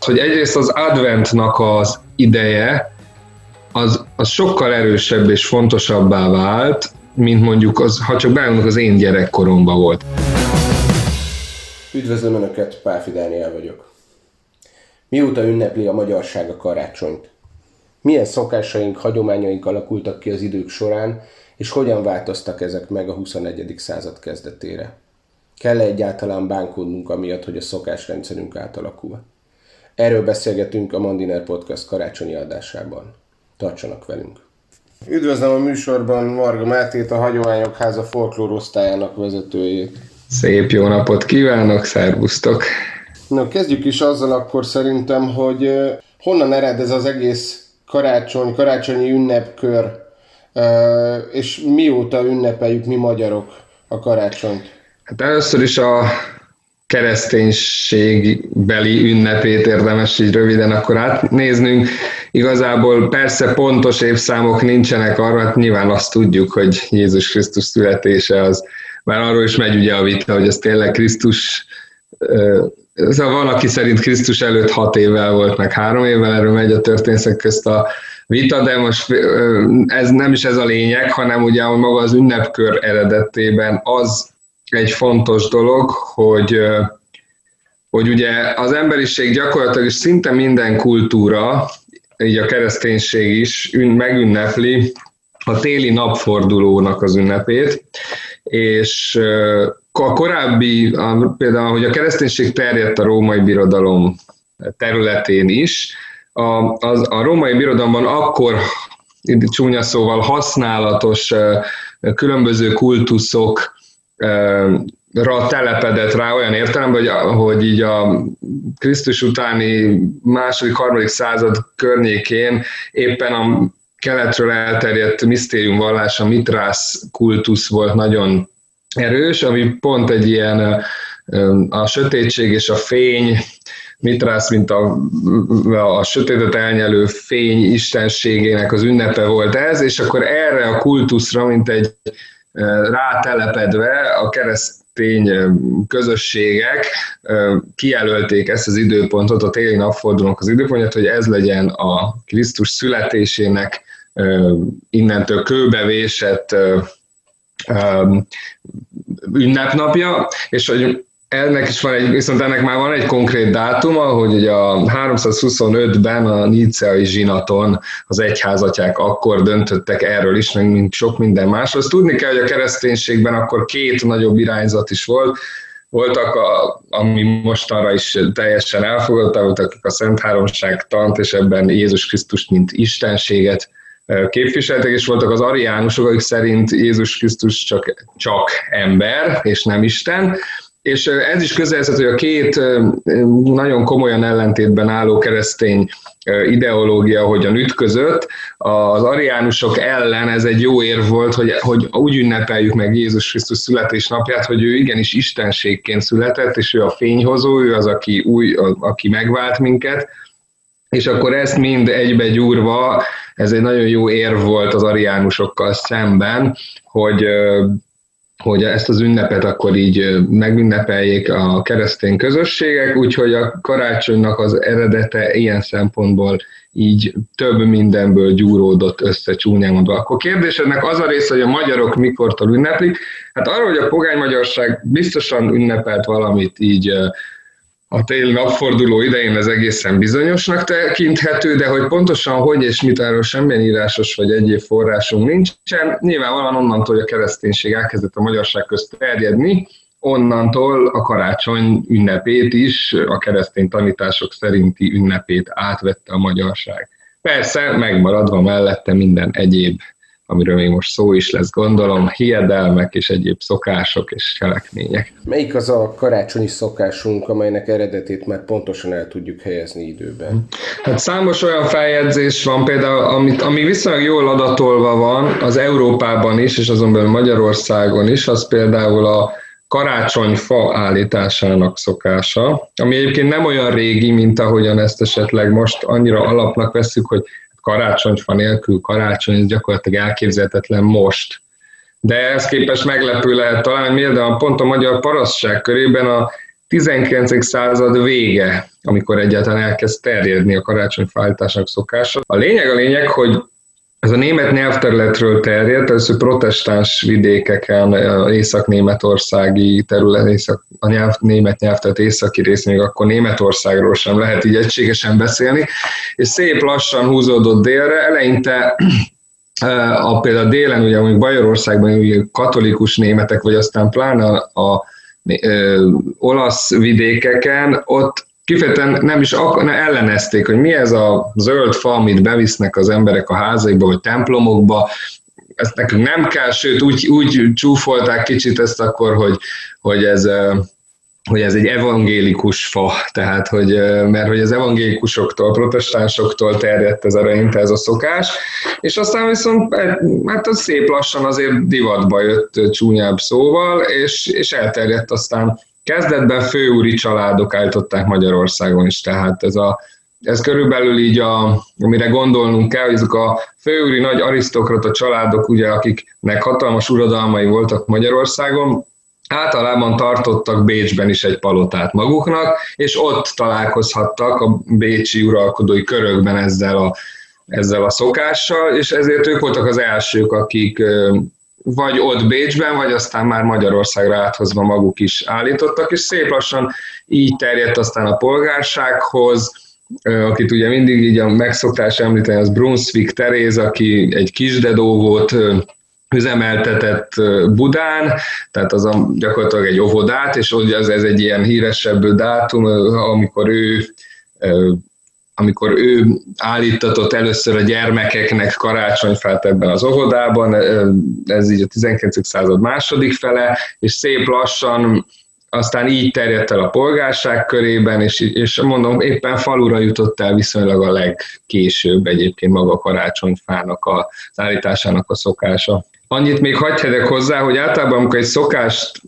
Hogy egyrészt az adventnak az ideje, az, az sokkal erősebb és fontosabbá vált, mint mondjuk, az, ha csak beállunk, az én gyerekkoromban volt. Üdvözlöm Önöket, Pálfi Dániel vagyok. Mióta ünnepli a magyarság a karácsonyt? Milyen szokásaink, hagyományaink alakultak ki az idők során, és hogyan változtak ezek meg a 21. század kezdetére? Kell-e egyáltalán bánkódnunk amiatt, hogy a szokásrendszerünk átalakul? Erről beszélgetünk a Mandiner Podcast karácsonyi adásában. Tartsanak velünk! Üdvözlöm a műsorban Marga Mátét, a Hagyományok Háza folklórosztályának vezetőjét. Szép jó napot kívánok, szervusztok! Na, kezdjük is azzal akkor szerintem, hogy honnan ered ez az egész karácsony, karácsonyi ünnepkör, és mióta ünnepeljük mi magyarok a karácsonyt? Hát először is a kereszténységbeli ünnepét érdemes így röviden akkor átnéznünk. Igazából persze pontos évszámok nincsenek arra, hát nyilván azt tudjuk, hogy Jézus Krisztus születése az, már arról is megy ugye a vita, hogy ez tényleg Krisztus Szóval van, aki szerint Krisztus előtt hat évvel volt, meg három évvel, erről megy a történészek közt a vita, de most ez nem is ez a lényeg, hanem ugye maga az ünnepkör eredetében az egy fontos dolog, hogy, hogy ugye az emberiség gyakorlatilag is szinte minden kultúra, így a kereszténység is megünnepli a téli napfordulónak az ünnepét, és a korábbi, például, hogy a kereszténység terjedt a római birodalom területén is, a, az, a római birodalomban akkor csúnya szóval használatos különböző kultuszok ra telepedett rá olyan értelemben, hogy, hogy így a Krisztus utáni második, harmadik század környékén éppen a keletről elterjedt misztériumvallás, a mitrász kultusz volt nagyon erős, ami pont egy ilyen a sötétség és a fény, Mitrász, mint a, a sötétet elnyelő fény istenségének az ünnepe volt ez, és akkor erre a kultuszra, mint egy rátelepedve a keresztény közösségek kijelölték ezt az időpontot, a téli napfordulónak az időpontját, hogy ez legyen a Krisztus születésének innentől kőbevésett ünnepnapja, és hogy ennek is van egy, viszont ennek már van egy konkrét dátuma, hogy ugye a 325-ben a Níceai zsinaton az egyházatják akkor döntöttek erről is, meg mint sok minden másról. Azt tudni kell, hogy a kereszténységben akkor két nagyobb irányzat is volt, voltak, a, ami mostanra is teljesen elfogadta, voltak, a Szent Háromság tant, és ebben Jézus Krisztust, mint istenséget képviseltek, és voltak az ariánusok, akik szerint Jézus Krisztus csak, csak ember, és nem Isten, és ez is közelhető, hogy a két nagyon komolyan ellentétben álló keresztény ideológia hogyan ütközött. Az ariánusok ellen ez egy jó érv volt, hogy, hogy úgy ünnepeljük meg Jézus Krisztus születésnapját, hogy ő igenis istenségként született, és ő a fényhozó, ő az, aki, új, aki megvált minket, és akkor ezt mind egybe gyúrva, ez egy nagyon jó érv volt az ariánusokkal szemben, hogy hogy ezt az ünnepet akkor így megünnepeljék a keresztény közösségek, úgyhogy a karácsonynak az eredete ilyen szempontból így több mindenből gyúródott össze csúnyán mondva. Akkor kérdésednek az a része, hogy a magyarok mikortól ünneplik, hát arra, hogy a pogány magyarság biztosan ünnepelt valamit így a téli napforduló idején ez egészen bizonyosnak tekinthető, de hogy pontosan hogy és mit erről semmilyen írásos vagy egyéb forrásunk nincsen. Nyilvánvalóan onnantól, hogy a kereszténység elkezdett a magyarság közt terjedni, onnantól a karácsony ünnepét is, a keresztény tanítások szerinti ünnepét átvette a magyarság. Persze megmaradva mellette minden egyéb amiről még most szó is lesz, gondolom, hiedelmek és egyéb szokások és cselekmények. Melyik az a karácsonyi szokásunk, amelynek eredetét már pontosan el tudjuk helyezni időben? Hát számos olyan feljegyzés van, például, amit, ami viszonylag jól adatolva van az Európában is, és azon belül Magyarországon is, az például a karácsonyfa állításának szokása, ami egyébként nem olyan régi, mint ahogyan ezt esetleg most annyira alapnak veszük, hogy karácsonyfa nélkül karácsony, ez gyakorlatilag elképzelhetetlen most. de ehhez képest meglepő lehet talán, hogy miért, de pont a magyar parasztság körében a 19. század vége, amikor egyáltalán elkezd terjedni a karácsonyfállításnak szokása. A lényeg a lényeg, hogy ez a német nyelvterületről terjedt, először protestáns vidékeken, észak-németországi terület, észak, a nyelv, német nyelvterület északi rész, még akkor Németországról sem lehet így egységesen beszélni, és szép lassan húzódott délre, eleinte a, például délen, ugye mondjuk Bajorországban ugye katolikus németek, vagy aztán pláne a, a, a olasz vidékeken, ott kifejezetten nem is ak- ne ellenezték, hogy mi ez a zöld fa, amit bevisznek az emberek a házaikba vagy templomokba, ezt nekünk nem kell, sőt úgy, úgy csúfolták kicsit ezt akkor, hogy, hogy ez hogy ez egy evangélikus fa, tehát hogy, mert hogy az evangélikusoktól, protestánsoktól terjedt ez eleinte ez a szokás, és aztán viszont hát az szép lassan azért divatba jött csúnyább szóval, és, és elterjedt aztán Kezdetben főúri családok állították Magyarországon is, tehát ez, a, ez körülbelül így, a, amire gondolnunk kell, hogy ezek a főúri nagy arisztokrata családok, ugye, akiknek hatalmas uradalmai voltak Magyarországon, általában tartottak Bécsben is egy palotát maguknak, és ott találkozhattak a bécsi uralkodói körökben ezzel a, ezzel a szokással, és ezért ők voltak az elsők, akik vagy ott Bécsben, vagy aztán már Magyarországra áthozva maguk is állítottak, és szép lassan így terjedt aztán a polgársághoz, akit ugye mindig így a megszoktás említeni, az Brunswick Teréz, aki egy kisdedó volt, üzemeltetett Budán, tehát az a, gyakorlatilag egy óvodát, és ugye ez, ez egy ilyen híresebb dátum, amikor ő amikor ő állítatott először a gyermekeknek karácsonyfát ebben az óvodában, ez így a 19. század második fele, és szép lassan aztán így terjedt el a polgárság körében, és, és mondom, éppen falura jutott el viszonylag a legkésőbb egyébként maga a karácsonyfának az állításának a szokása. Annyit még hagyj hozzá, hogy általában amikor egy szokást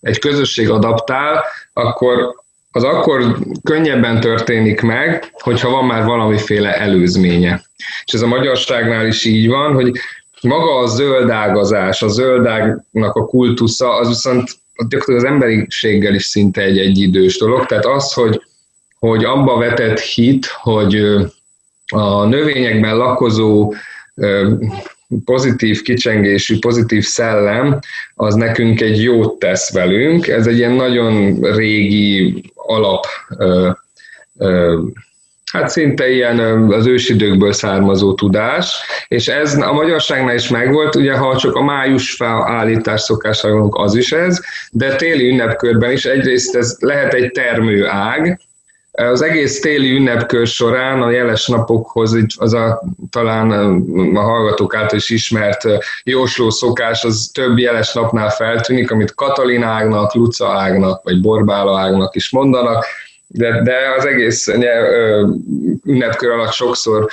egy közösség adaptál, akkor az akkor könnyebben történik meg, hogyha van már valamiféle előzménye. És ez a magyarságnál is így van, hogy maga a zöldágazás, a zöldágnak a kultusza, az viszont az emberiséggel is szinte egy egyidős dolog. Tehát az, hogy, hogy abba vetett hit, hogy a növényekben lakozó pozitív kicsengésű, pozitív szellem, az nekünk egy jót tesz velünk. Ez egy ilyen nagyon régi alap, hát szinte ilyen az ősidőkből származó tudás, és ez a magyarságnál is megvolt, ugye ha csak a május felállítás szokása az is ez, de téli ünnepkörben is egyrészt ez lehet egy termőág, az egész téli ünnepkör során a jeles napokhoz az a, talán a hallgatók által is ismert jósló szokás, az több jeles napnál feltűnik, amit Katalin ágnak, Luca ágnak, vagy Borbála ágnak is mondanak, de, de az egész ünnepkör alatt sokszor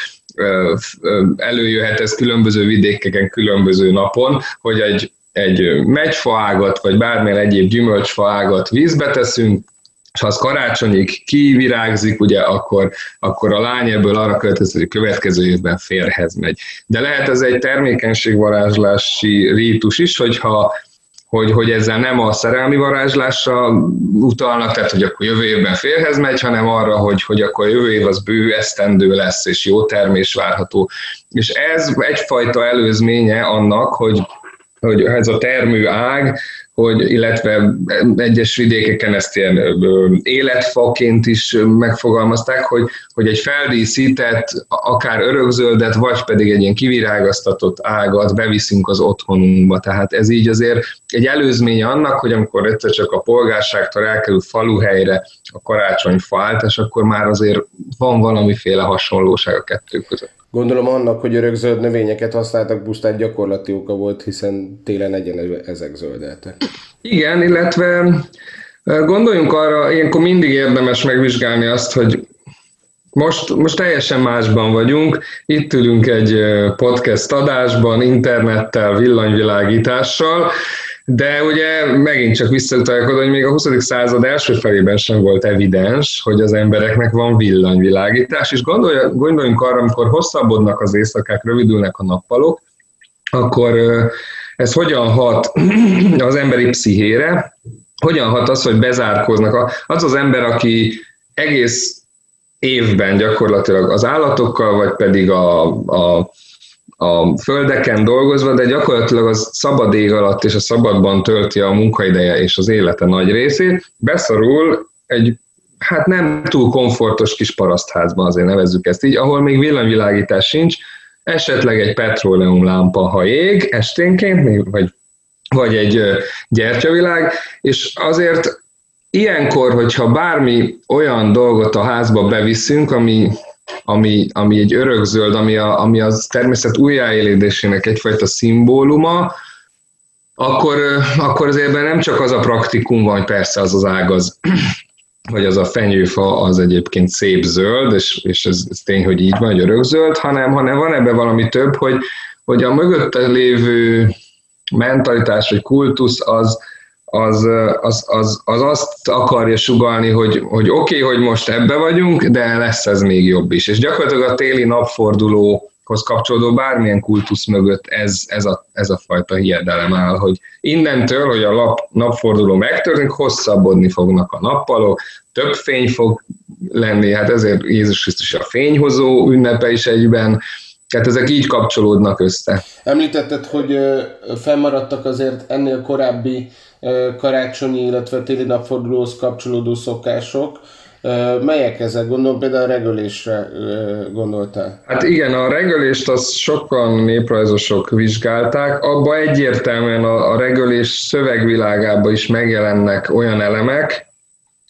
előjöhet ez különböző vidékeken, különböző napon, hogy egy, egy megyfaágat, vagy bármilyen egyéb gyümölcsfaágat vízbe teszünk, és ha az karácsonyig kivirágzik, ugye, akkor, akkor a lány ebből arra költözik, hogy következő évben férhez megy. De lehet ez egy termékenységvarázslási rítus is, hogyha hogy, hogy ezzel nem a szerelmi varázslásra utalnak, tehát hogy akkor jövő évben férhez megy, hanem arra, hogy, hogy akkor jövő év az bő esztendő lesz, és jó termés várható. És ez egyfajta előzménye annak, hogy, hogy ez a termő ág, hogy, illetve egyes vidékeken ezt ilyen életfaként is megfogalmazták, hogy, hogy egy feldíszített, akár örökzöldet, vagy pedig egy ilyen kivirágaztatott ágat beviszünk az otthonunkba. Tehát ez így azért egy előzmény annak, hogy amikor egyszer csak a polgárságtól elkerül faluhelyre a karácsony és akkor már azért van valamiféle hasonlóság a kettő között. Gondolom annak, hogy örökzöld növényeket használtak, pusztán gyakorlati oka volt, hiszen télen egyen ezek zöldeltek. Igen, illetve gondoljunk arra, ilyenkor mindig érdemes megvizsgálni azt, hogy most, most teljesen másban vagyunk, itt ülünk egy podcast adásban, internettel, villanyvilágítással, de ugye megint csak visszautalják oda, hogy még a 20. század első felében sem volt evidens, hogy az embereknek van villanyvilágítás, és gondoljunk arra, amikor hosszabbodnak az éjszakák, rövidülnek a nappalok, akkor ez hogyan hat az emberi pszichére, hogyan hat az, hogy bezárkoznak. Az az ember, aki egész évben gyakorlatilag az állatokkal, vagy pedig a, a, a földeken dolgozva, de gyakorlatilag az szabad ég alatt és a szabadban tölti a munkaideje és az élete nagy részét, beszorul egy hát nem túl komfortos kis parasztházban, azért nevezzük ezt így, ahol még villanyvilágítás sincs, esetleg egy petróleumlámpa, ha ég esténként, vagy, vagy egy gyertyavilág, és azért ilyenkor, hogyha bármi olyan dolgot a házba beviszünk, ami, ami, ami egy örökzöld, ami, a, ami az természet újjáélődésének egyfajta szimbóluma, akkor, akkor azért nem csak az a praktikum van, hogy persze az az ág az, vagy az a fenyőfa az egyébként szép zöld, és, és ez, ez tény, hogy így van, hogy örökzöld, hanem, hanem van ebben valami több, hogy, hogy a mögötte lévő mentalitás vagy kultusz az, az, az, az, az azt akarja sugalni, hogy, hogy oké, okay, hogy most ebbe vagyunk, de lesz ez még jobb is. És gyakorlatilag a téli napfordulóhoz kapcsolódó bármilyen kultusz mögött ez, ez, a, ez a fajta hiedelem áll, hogy innentől, hogy a lap, napforduló megtörténik, hosszabbodni fognak a nappalok, több fény fog lenni, hát ezért Jézus Krisztus a fényhozó ünnepe is egyben, tehát ezek így kapcsolódnak össze. Említetted, hogy fennmaradtak azért ennél korábbi karácsonyi, illetve téli napfordulóhoz kapcsolódó szokások. Melyek ezek? Gondolom például a regölésre gondoltál. Hát igen, a regölést azt sokan néprajzosok vizsgálták. Abba egyértelműen a, regölés szövegvilágában is megjelennek olyan elemek,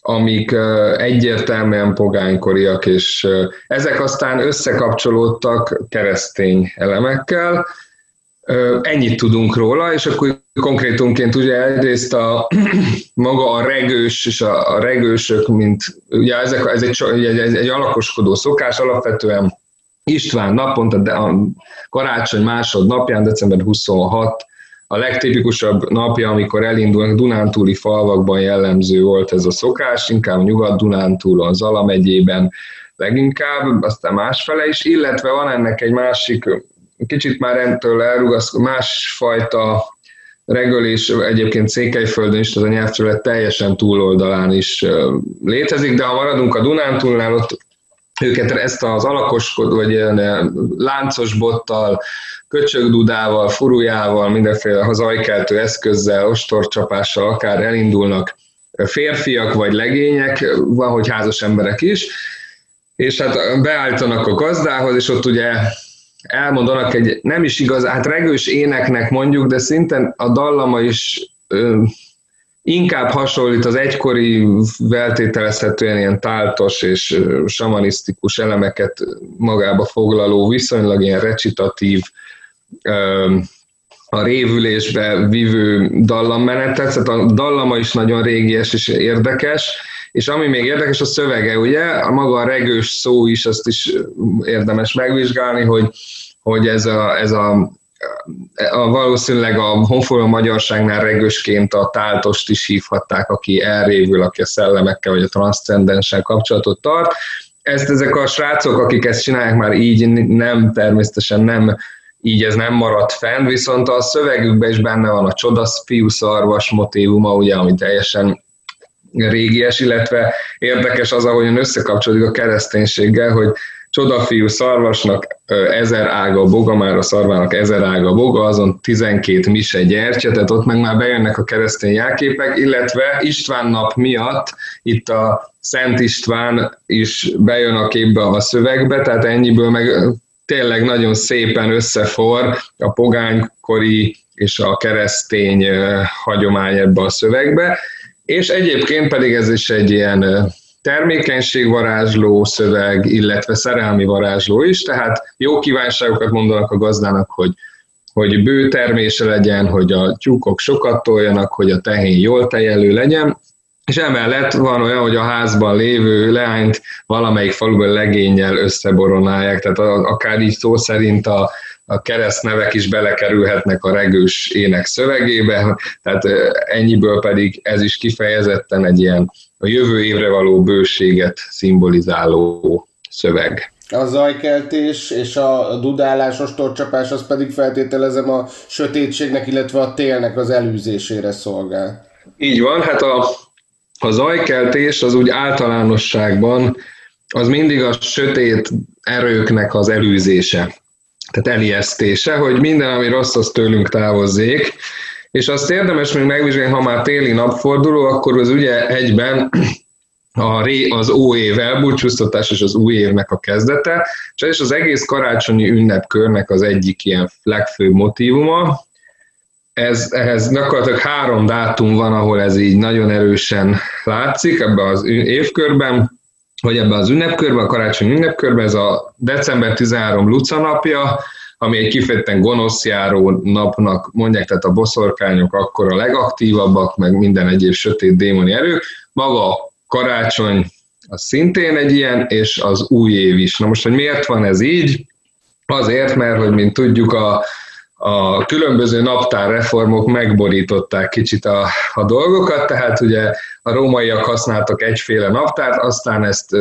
amik egyértelműen pogánykoriak, és ezek aztán összekapcsolódtak keresztény elemekkel. Ennyit tudunk róla, és akkor konkrétumként ugye egyrészt a maga a regős és a, regősök, mint ugye ezek, ez egy, egy, egy alakoskodó szokás, alapvetően. István naponta, de a karácsony másod napján, december 26, a legtipikusabb napja, amikor elindulnak Dunántúli falvakban jellemző volt ez a szokás, inkább Nyugat-Dunántúlon, Zala megyében leginkább, aztán másfele is, illetve van ennek egy másik, kicsit már entől elrugaszkodó, másfajta regölés egyébként Székelyföldön is, az a nyelvterület teljesen túloldalán is létezik, de ha maradunk a Dunántúlnál, ott őket ezt az alakoskod, vagy ilyen láncos bottal, köcsögdudával, furujával, mindenféle hazajkeltő eszközzel, ostorcsapással akár elindulnak férfiak vagy legények, van, hogy házas emberek is, és hát beállítanak a gazdához, és ott ugye elmondanak egy nem is igaz, hát regős éneknek mondjuk, de szinten a dallama is ö, inkább hasonlít az egykori feltételezhetően ilyen táltos és samanisztikus elemeket magába foglaló, viszonylag ilyen recitatív, ö, a révülésbe vívő dallammenetet, tehát a dallama is nagyon régies és érdekes, és ami még érdekes, a szövege, ugye, a maga a regős szó is, azt is érdemes megvizsgálni, hogy, hogy ez a, ez a a, valószínűleg a honfoglaló magyarságnál regősként a táltost is hívhatták, aki elrévül, aki a szellemekkel vagy a transzcendenssel kapcsolatot tart. Ezt ezek a srácok, akik ezt csinálják, már így nem, természetesen nem, így ez nem maradt fenn, viszont a szövegükben is benne van a csodasz fiú szarvas motívuma, ugye, ami teljesen régies, illetve érdekes az, ahogyan összekapcsolódik a kereszténységgel, hogy csodafiú szarvasnak ezer ága a boga, már a szarvának ezer ága a boga, azon 12 mise gyertya, tehát ott meg már bejönnek a keresztény jelképek, illetve István nap miatt itt a Szent István is bejön a képbe a szövegbe, tehát ennyiből meg tényleg nagyon szépen összefor a pogánykori és a keresztény hagyomány ebbe a szövegbe, és egyébként pedig ez is egy ilyen termékenységvarázsló szöveg, illetve szerelmi varázsló is, tehát jó kívánságokat mondanak a gazdának, hogy, hogy bő termése legyen, hogy a tyúkok sokat toljanak, hogy a tehén jól tejelő legyen, és emellett van olyan, hogy a házban lévő leányt valamelyik faluban legényel összeboronálják, tehát akár így szó szerint a, a keresztnevek is belekerülhetnek a regős ének szövegébe, tehát ennyiből pedig ez is kifejezetten egy ilyen a jövő évre való bőséget szimbolizáló szöveg. A zajkeltés és a dudálás, ostorcsapás, az pedig feltételezem a sötétségnek, illetve a télnek az elűzésére szolgál. Így van, hát a, a zajkeltés az úgy általánosságban az mindig a sötét erőknek az elűzése, tehát elijesztése, hogy minden, ami rossz, az tőlünk távozzék, és azt érdemes még megvizsgálni, ha már téli napforduló, akkor az ugye egyben a ré, az új év elbúcsúztatás és az új évnek a kezdete, és ez is az egész karácsonyi ünnepkörnek az egyik ilyen legfőbb motivuma. Ez, ehhez gyakorlatilag három dátum van, ahol ez így nagyon erősen látszik ebben az évkörben, vagy ebben az ünnepkörben, a karácsonyi ünnepkörben, ez a december 13 Luca napja, ami egy kifejezetten gonoszjáró napnak mondják, tehát a boszorkányok akkor a legaktívabbak, meg minden egyéb sötét démoni erők. Maga a karácsony az szintén egy ilyen, és az új év is. Na most, hogy miért van ez így? Azért, mert, hogy mint tudjuk, a, a különböző naptárreformok megborították kicsit a, a dolgokat, tehát ugye a rómaiak használtak egyféle naptárt, aztán ezt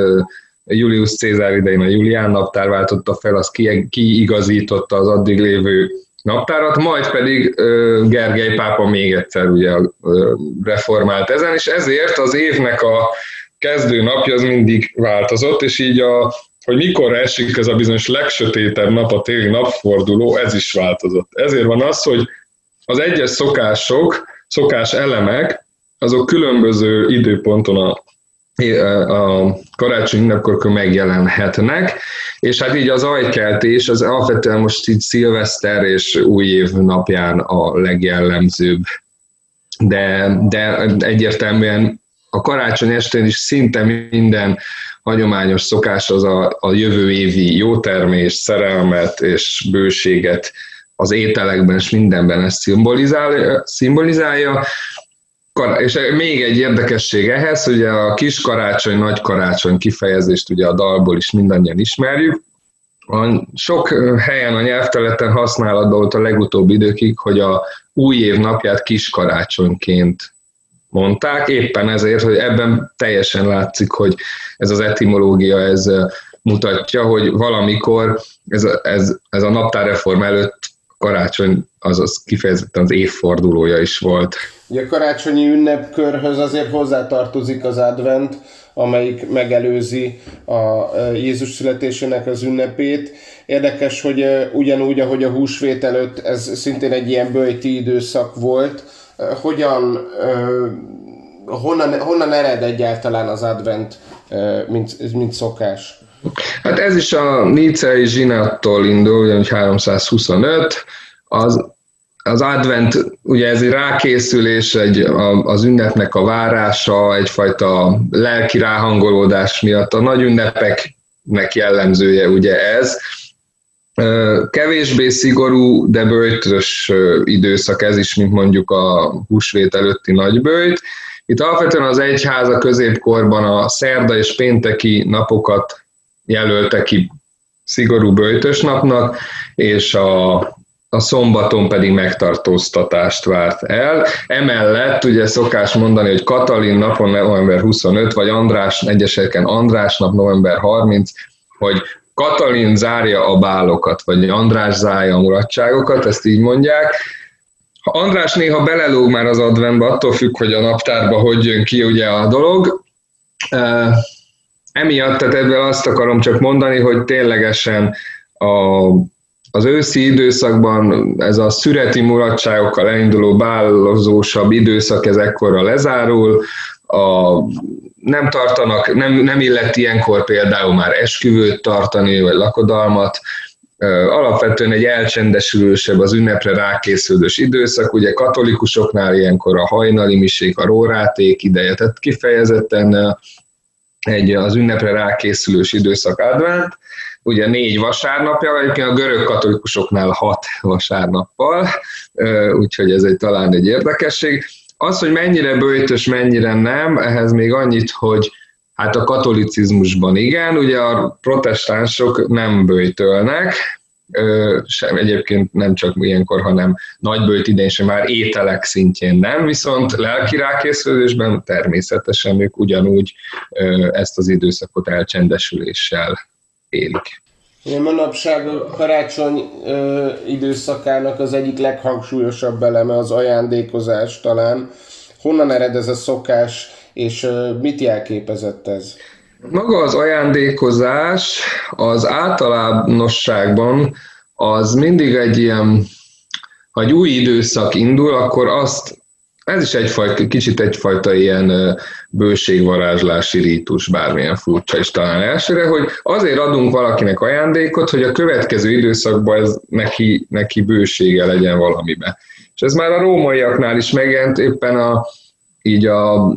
Julius Cézár idején a Julián naptár váltotta fel, az kiigazította az addig lévő naptárat, majd pedig Gergely pápa még egyszer ugye reformált ezen, és ezért az évnek a kezdő napja az mindig változott, és így a, hogy mikor esik ez a bizonyos legsötétebb nap, a téli napforduló, ez is változott. Ezért van az, hogy az egyes szokások, szokás elemek, azok különböző időponton a a karácsony ünnepkor megjelenhetnek, és hát így az ajkeltés az alapvetően most így szilveszter és új év napján a legjellemzőbb. De, de egyértelműen a karácsony estén is szinte minden hagyományos szokás az a, a jövő évi jótermés, szerelmet és bőséget az ételekben és mindenben ezt szimbolizálja, és még egy érdekesség ehhez, ugye a kis karácsony, nagy karácsony kifejezést ugye a dalból is mindannyian ismerjük. A sok helyen a nyelvterületen használatban volt a legutóbbi időkig, hogy a új év napját kis karácsonyként mondták, éppen ezért, hogy ebben teljesen látszik, hogy ez az etimológia, ez mutatja, hogy valamikor ez ez, ez a naptárreform előtt karácsony az, az kifejezetten az évfordulója is volt. Ugye a karácsonyi ünnepkörhöz azért hozzátartozik az advent, amelyik megelőzi a Jézus születésének az ünnepét. Érdekes, hogy ugyanúgy, ahogy a húsvét előtt ez szintén egy ilyen bőjti időszak volt, hogyan, honnan, honnan ered egyáltalán az advent, mint, mint szokás? Hát ez is a Nicei zsinattól indul, ugyanúgy 325, az, az advent, ugye ez egy rákészülés, egy, az ünnepnek a várása, egyfajta lelki ráhangolódás miatt a nagy ünnepeknek jellemzője ugye ez. Kevésbé szigorú, de bőjtös időszak ez is, mint mondjuk a húsvét előtti nagybőjt. Itt alapvetően az egyház a középkorban a szerda és pénteki napokat jelölte ki szigorú bőjtös napnak, és a, a szombaton pedig megtartóztatást várt el. Emellett ugye szokás mondani, hogy Katalin napon november 25, vagy András, egyeseken András nap november 30, hogy Katalin zárja a bálokat, vagy András zárja a mulatságokat, ezt így mondják. Ha András néha belelóg már az adventbe, attól függ, hogy a naptárba hogy jön ki ugye a dolog, emiatt, tehát ebből azt akarom csak mondani, hogy ténylegesen a, az őszi időszakban ez a szüreti mulatságokkal elinduló bálozósabb időszak, ez ekkorra lezárul, a, nem tartanak, nem, nem illett ilyenkor például már esküvőt tartani, vagy lakodalmat, alapvetően egy elcsendesülősebb, az ünnepre rákészülős időszak, ugye katolikusoknál ilyenkor a hajnali misék, a róráték ideje, tehát kifejezetten egy az ünnepre rákészülős időszak advent, ugye négy vasárnapja, vagy a görög katolikusoknál hat vasárnappal, úgyhogy ez egy talán egy érdekesség. Az, hogy mennyire bőjtös, mennyire nem, ehhez még annyit, hogy hát a katolicizmusban igen, ugye a protestánsok nem bőjtölnek, sem egyébként nem csak ilyenkor, hanem nagybőjt idén sem már ételek szintjén nem, viszont lelki rákészülésben természetesen ők ugyanúgy ezt az időszakot elcsendesüléssel élik. A manapság a karácsony ö, időszakának az egyik leghangsúlyosabb eleme az ajándékozás talán. Honnan ered ez a szokás, és ö, mit jelképezett ez? Maga az ajándékozás az általánosságban az mindig egy ilyen, ha egy új időszak indul, akkor azt ez is egyfajta, kicsit egyfajta ilyen bőségvarázslási rítus, bármilyen furcsa is talán elsőre, hogy azért adunk valakinek ajándékot, hogy a következő időszakban ez neki, neki bősége legyen valamibe. És ez már a rómaiaknál is megjelent éppen a, így a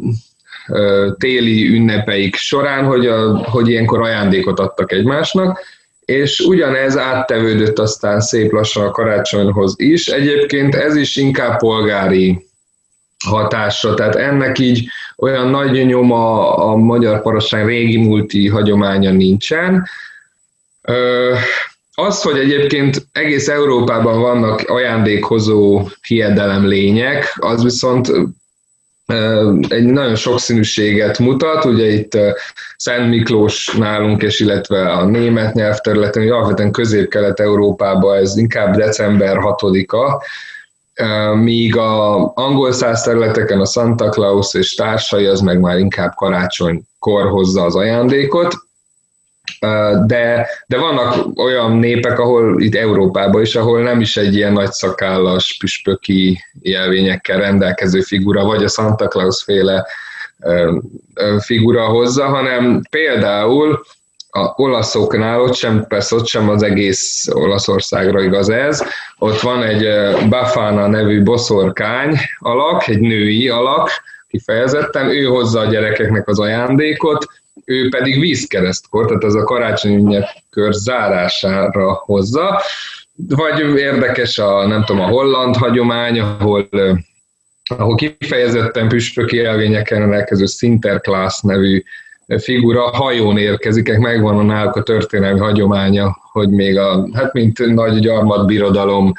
téli ünnepeik során, hogy, a, hogy ilyenkor ajándékot adtak egymásnak, és ugyanez áttevődött aztán szép lassan a karácsonyhoz is. Egyébként ez is inkább polgári hatásra, tehát ennek így olyan nagy nyoma a magyar parasság régi multi hagyománya nincsen. Az, hogy egyébként egész Európában vannak ajándékhozó hiedelem lények, az viszont egy nagyon sokszínűséget mutat, ugye itt Szent Miklós nálunk, és illetve a német nyelvterületen, alapvetően közép-kelet-európában ez inkább december 6-a, míg a angol száz területeken a Santa Claus és társai az meg már inkább karácsonykor hozza az ajándékot, de, de vannak olyan népek, ahol itt Európában is, ahol nem is egy ilyen nagy szakállas, püspöki jelvényekkel rendelkező figura, vagy a Santa Claus féle figura hozza, hanem például a olaszoknál, ott sem, persze ott sem az egész Olaszországra igaz ez, ott van egy Bafana nevű boszorkány alak, egy női alak, kifejezetten, ő hozza a gyerekeknek az ajándékot, ő pedig vízkeresztkor, tehát ez a karácsony ünnepkör zárására hozza, vagy érdekes a, nem tudom, a holland hagyomány, ahol ahol kifejezetten püspöki élvényeken rendelkező Sinterklaas nevű figura hajón érkezik, megvan a náluk a történelmi hagyománya, hogy még a, hát mint nagy gyarmatbirodalom,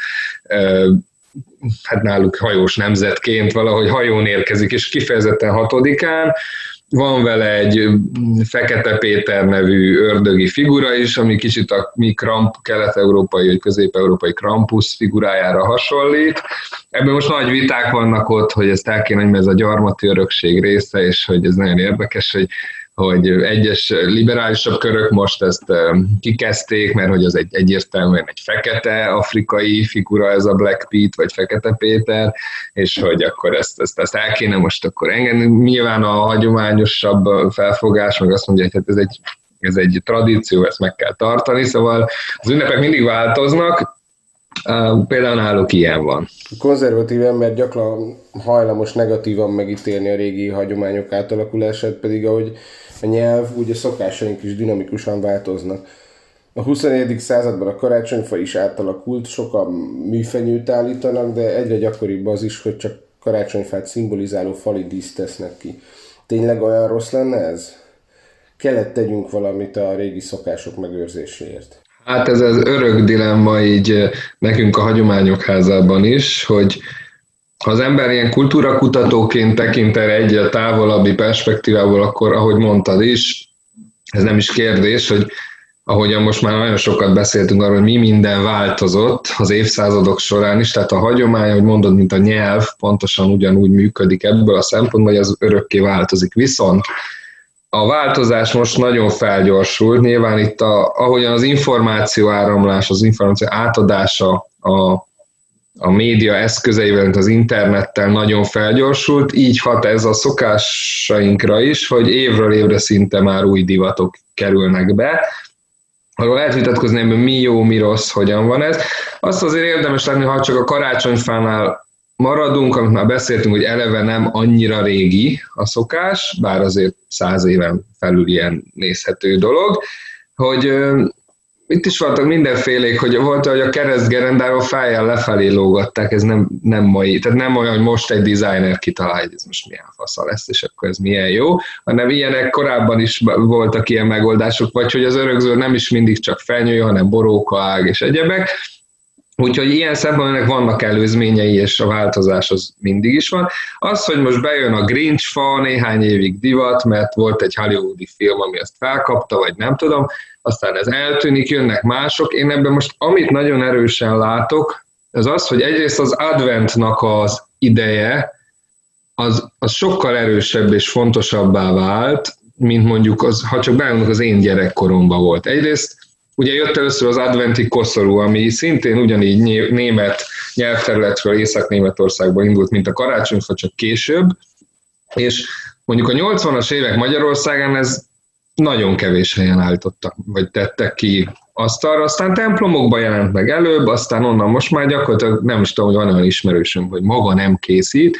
hát náluk hajós nemzetként valahogy hajón érkezik, és kifejezetten hatodikán, van vele egy Fekete Péter nevű ördögi figura is, ami kicsit a mi kramp, kelet-európai vagy közép-európai Krampus figurájára hasonlít. Ebben most nagy viták vannak ott, hogy ezt el kéne, hogy ez a gyarmati örökség része, és hogy ez nagyon érdekes, hogy hogy egyes liberálisabb körök most ezt kikezdték, mert hogy az egy egyértelműen egy fekete afrikai figura, ez a Black Pete, vagy Fekete Péter, és hogy akkor ezt, ezt, ezt el kéne most akkor engedni. Nyilván a hagyományosabb felfogás, meg azt mondja, hogy hát ez egy, ez egy tradíció, ezt meg kell tartani, szóval az ünnepek mindig változnak, Például náluk ilyen van. A konzervatív ember gyakran hajlamos negatívan megítélni a régi hagyományok átalakulását, pedig ahogy a nyelv, úgy a szokásaink is dinamikusan változnak. A 21. században a karácsonyfa is átalakult, sokan műfenyőt állítanak, de egyre gyakoribb az is, hogy csak karácsonyfát szimbolizáló fali díszt tesznek ki. Tényleg olyan rossz lenne ez? Kellett tegyünk valamit a régi szokások megőrzéséért. Hát ez az örök dilemma így nekünk a hagyományok házában is, hogy ha az ember ilyen kultúrakutatóként tekint erre a távolabbi perspektívából, akkor ahogy mondtad is, ez nem is kérdés, hogy ahogyan most már nagyon sokat beszéltünk arról, hogy mi minden változott az évszázadok során is, tehát a hagyomány, hogy mondod, mint a nyelv, pontosan ugyanúgy működik ebből a szempontból, hogy az örökké változik. Viszont a változás most nagyon felgyorsult, nyilván itt a, ahogyan az információ áramlás, az információ átadása a a média eszközeivel, mint az internettel nagyon felgyorsult, így hat ez a szokásainkra is, hogy évről évre szinte már új divatok kerülnek be. Arról lehet vitatkozni, hogy mi jó, mi rossz, hogyan van ez. Azt azért érdemes lenni, ha csak a karácsonyfánál maradunk, amit már beszéltünk, hogy eleve nem annyira régi a szokás, bár azért száz éven felül ilyen nézhető dolog, hogy itt is voltak mindenfélék, hogy volt, hogy a keresztgerendáról fejjel lefelé lógatták, ez nem, nem mai, tehát nem olyan, hogy most egy designer kitalálja, hogy ez most milyen fasza lesz, és akkor ez milyen jó, hanem ilyenek korábban is voltak ilyen megoldások, vagy hogy az örökző nem is mindig csak fenyő, hanem borókaág és egyebek, Úgyhogy ilyen szempontból ennek vannak előzményei, és a változás az mindig is van. Az, hogy most bejön a Grinch fa, néhány évig divat, mert volt egy hollywoodi film, ami azt felkapta, vagy nem tudom, aztán ez eltűnik, jönnek mások. Én ebben most amit nagyon erősen látok, az az, hogy egyrészt az adventnak az ideje, az, az sokkal erősebb és fontosabbá vált, mint mondjuk, az, ha csak beállunk az én gyerekkoromban volt. Egyrészt ugye jött először az adventi koszorú, ami szintén ugyanígy német nyelvterületről Észak-Németországból indult, mint a karácsonyfa, csak később, és mondjuk a 80-as évek Magyarországán ez nagyon kevés helyen állítottak, vagy tettek ki asztalra, aztán templomokban jelent meg előbb, aztán onnan most már gyakorlatilag nem is tudom, hogy van olyan ismerősöm, hogy maga nem készít.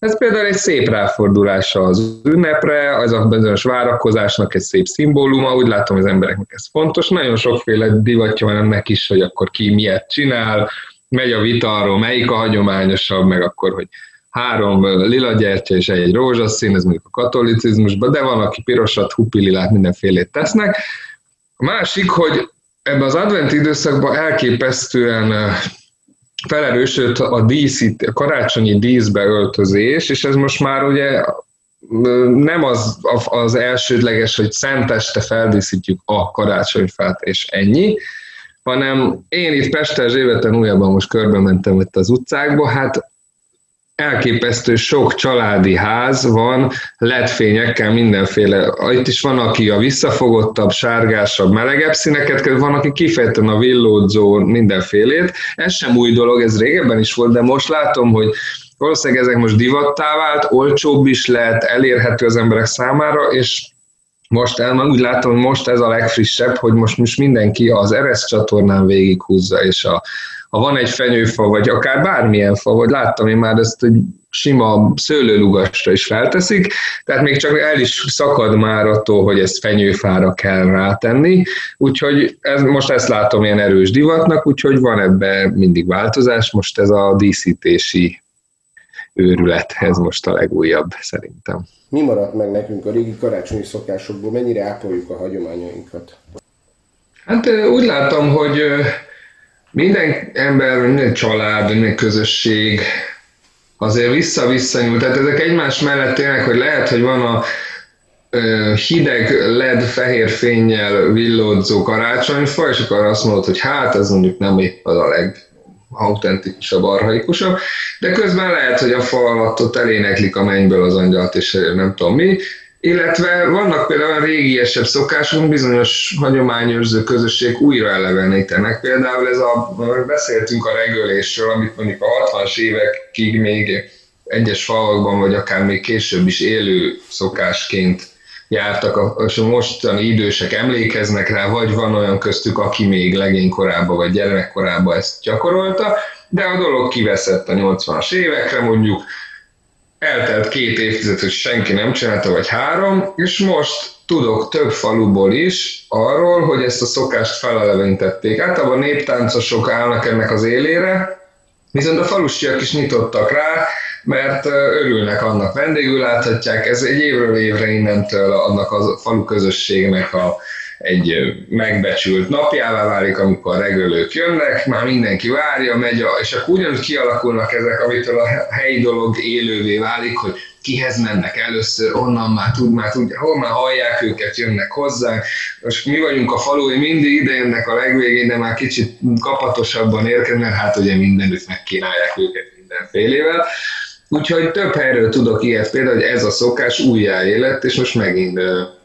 Ez például egy szép ráfordulása az ünnepre, az a bizonyos várakozásnak egy szép szimbóluma, úgy látom, az embereknek ez fontos. Nagyon sokféle divatja van ennek is, hogy akkor ki miért csinál, megy a vita arról, melyik a hagyományosabb, meg akkor, hogy három lila gyertya és egy rózsaszín, ez mondjuk a katolicizmusban, de van, aki pirosat, hupililát, mindenfélét tesznek. A másik, hogy ebben az advent időszakban elképesztően felerősödött a, díszít, a karácsonyi díszbe öltözés, és ez most már ugye nem az, az elsődleges, hogy szenteste feldíszítjük a karácsonyfát, és ennyi, hanem én itt Pester Zséveten újabban most körbe mentem itt az utcákba, hát elképesztő sok családi ház van, ledfényekkel mindenféle. Itt is van, aki a visszafogottabb, sárgásabb, melegebb színeket, van, aki kifejezetten a villódzó mindenfélét. Ez sem új dolog, ez régebben is volt, de most látom, hogy valószínűleg ezek most divattá vált, olcsóbb is lehet, elérhető az emberek számára, és most el, úgy látom, most ez a legfrissebb, hogy most, most mindenki az Eres csatornán végighúzza, és a, ha van egy fenyőfa, vagy akár bármilyen fa, vagy láttam én már ezt egy sima szőlőlugasra is felteszik, tehát még csak el is szakad már attól, hogy ezt fenyőfára kell rátenni, úgyhogy ez, most ezt látom ilyen erős divatnak, úgyhogy van ebben mindig változás, most ez a díszítési őrület, ez most a legújabb szerintem. Mi maradt meg nekünk a régi karácsonyi szokásokból, mennyire ápoljuk a hagyományainkat? Hát úgy látom, hogy minden ember, minden család, minden közösség azért vissza-vissza Tehát ezek egymás mellett tényleg, hogy lehet, hogy van a hideg LED fehér fényjel villódzó karácsonyfa, és akkor azt mondod, hogy hát ez mondjuk nem épp az a legautentikusabb, arhaikusabb, de közben lehet, hogy a fa alatt ott eléneklik a mennyből az angyalt, és nem tudom mi, illetve vannak például olyan régiesebb szokások, bizonyos hagyományőrző közösség újra elevenítenek. Például ez a, beszéltünk a regölésről, amit mondjuk a 60-as évekig még egyes falvakban, vagy akár még később is élő szokásként jártak, és a mostani idősek emlékeznek rá, vagy van olyan köztük, aki még legénykorában vagy gyermekkorában ezt gyakorolta, de a dolog kiveszett a 80-as évekre, mondjuk eltelt két évtized, hogy senki nem csinálta, vagy három, és most tudok több faluból is arról, hogy ezt a szokást feleleventették. Általában néptáncosok állnak ennek az élére, viszont a falusiak is nyitottak rá, mert örülnek annak, vendégül láthatják, ez egy évről évre innentől annak a falu közösségnek a egy megbecsült napjává válik, amikor a regölők jönnek, már mindenki várja, megy, a, és akkor ugyanúgy kialakulnak ezek, amitől a helyi dolog élővé válik, hogy kihez mennek először, onnan már tud, már tudja, hol már hallják őket, jönnek hozzá. Most mi vagyunk a falui, mindig ide jönnek a legvégén, de már kicsit kapatosabban érkeznek, hát ugye mindenütt megkínálják őket mindenfélével. Úgyhogy több helyről tudok ilyet, például, hogy ez a szokás újjáélet, és most megint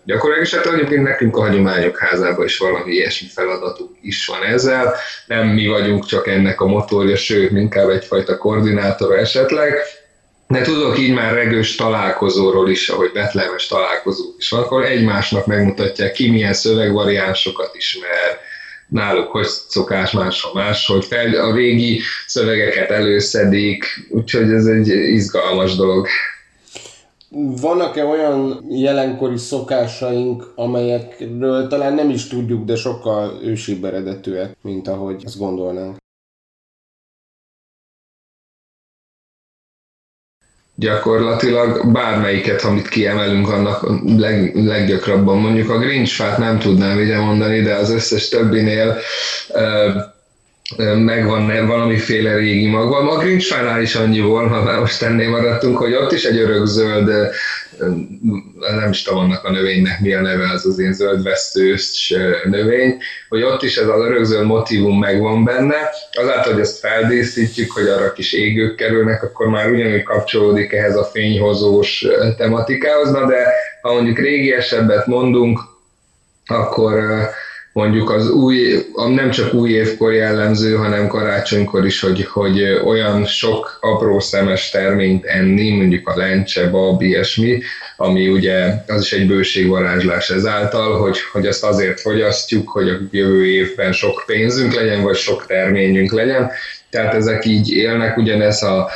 gyakorlatilag, és hát egyébként nekünk a hagyományok házában is valami ilyesmi feladatunk is van ezzel. Nem mi vagyunk csak ennek a motorja, sőt, inkább egyfajta koordinátora esetleg, de tudok így már regős találkozóról is, ahogy betlemes találkozók is van, akkor egymásnak megmutatják ki, milyen szövegvariánsokat ismer, náluk hogy szokás más, hogy fel, a régi szövegeket előszedik, úgyhogy ez egy izgalmas dolog. Vannak-e olyan jelenkori szokásaink, amelyekről talán nem is tudjuk, de sokkal ősibb eredetűek, mint ahogy azt gondolnánk? gyakorlatilag bármelyiket, amit kiemelünk, annak leg, leggyakrabban. Mondjuk a Grinch fát nem tudnám ide mondani, de az összes többinél megvan valamiféle régi magva. A Grinchfánál is annyi volt, ha már most ennél maradtunk, hogy ott is egy örökzöld, nem is tudom annak a növénynek mi a neve, az az én zöldvesztős növény, hogy ott is ez az örökzöld motivum megvan benne, azáltal, hogy ezt feldíszítjük, hogy arra kis égők kerülnek, akkor már ugyanúgy kapcsolódik ehhez a fényhozós tematikához, na de ha mondjuk régiesebbet mondunk, akkor mondjuk az új, nem csak új évkor jellemző, hanem karácsonykor is, hogy, hogy olyan sok apró szemes terményt enni, mondjuk a lencse, bab, ilyesmi, ami ugye az is egy bőségvarázslás ezáltal, hogy, hogy ezt azért fogyasztjuk, hogy a jövő évben sok pénzünk legyen, vagy sok terményünk legyen. Tehát ezek így élnek, ugyanez a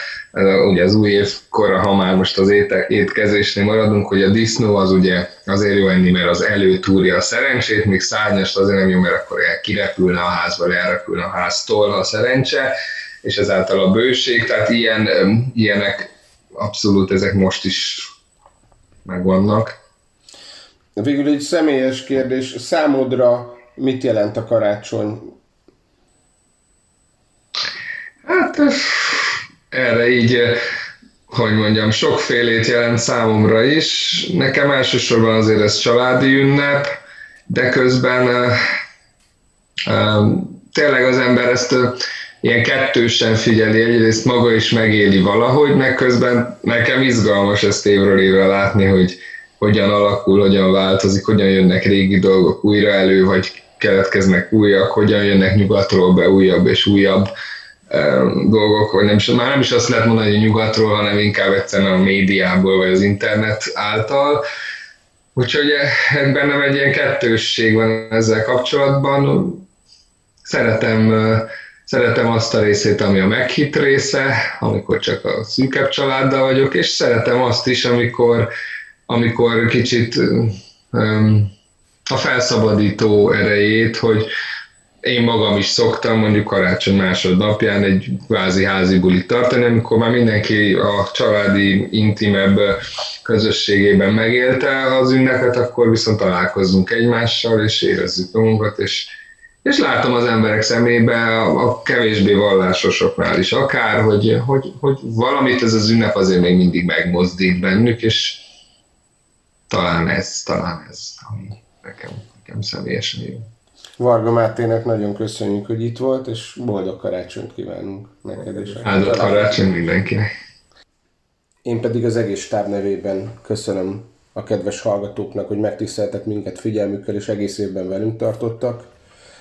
ugye az új évkor, ha már most az étkezésnél maradunk, hogy a disznó az ugye azért jó enni, mert az előtúrja a szerencsét, míg szárnyast azért nem jó, mert akkor kirepülne a házba, elrepülne a háztól a szerencse, és ezáltal a bőség, tehát ilyen, ilyenek abszolút ezek most is megvannak. Végül egy személyes kérdés, számodra mit jelent a karácsony? Hát erre így, eh, hogy mondjam, sokfélét jelent számomra is. Nekem elsősorban azért ez családi ünnep, de közben eh, eh, tényleg az ember ezt ilyen kettősen figyeli, egyrészt maga is megéli valahogy, meg közben nekem izgalmas ezt évről évre látni, hogy hogyan alakul, hogyan változik, hogyan jönnek régi dolgok újra elő, vagy keletkeznek újak, hogyan jönnek nyugatról be újabb és újabb dolgok, vagy nem is, már nem is azt lehet mondani, hogy nyugatról, hanem inkább egyszerűen a médiából, vagy az internet által. Úgyhogy bennem egy ilyen kettősség van ezzel kapcsolatban. Szeretem, szeretem azt a részét, ami a meghit része, amikor csak a szűkebb családdal vagyok, és szeretem azt is, amikor, amikor kicsit um, a felszabadító erejét, hogy, én magam is szoktam mondjuk karácsony másodnapján egy kvázi házi bulit tartani, amikor már mindenki a családi, intimebb közösségében megélte az ünnepet, akkor viszont találkozzunk egymással, és érezzük magunkat, és, és látom az emberek szemébe, a, a kevésbé vallásosoknál is akár, hogy, hogy, hogy valamit ez az ünnep azért még mindig megmozdít bennük, és talán ez, talán ez, ami nekem, nekem személyesen jó. Varga Mátének nagyon köszönjük, hogy itt volt, és boldog karácsonyt kívánunk neked is. Áldott karácsony mindenkinek. Én pedig az egész stáb nevében köszönöm a kedves hallgatóknak, hogy megtiszteltek minket figyelmükkel, és egész évben velünk tartottak.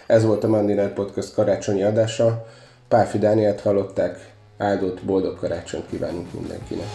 Ez volt a Mandinál Podcast karácsonyi adása. Páfi Dánielt hallották, áldott, boldog karácsonyt kívánunk mindenkinek.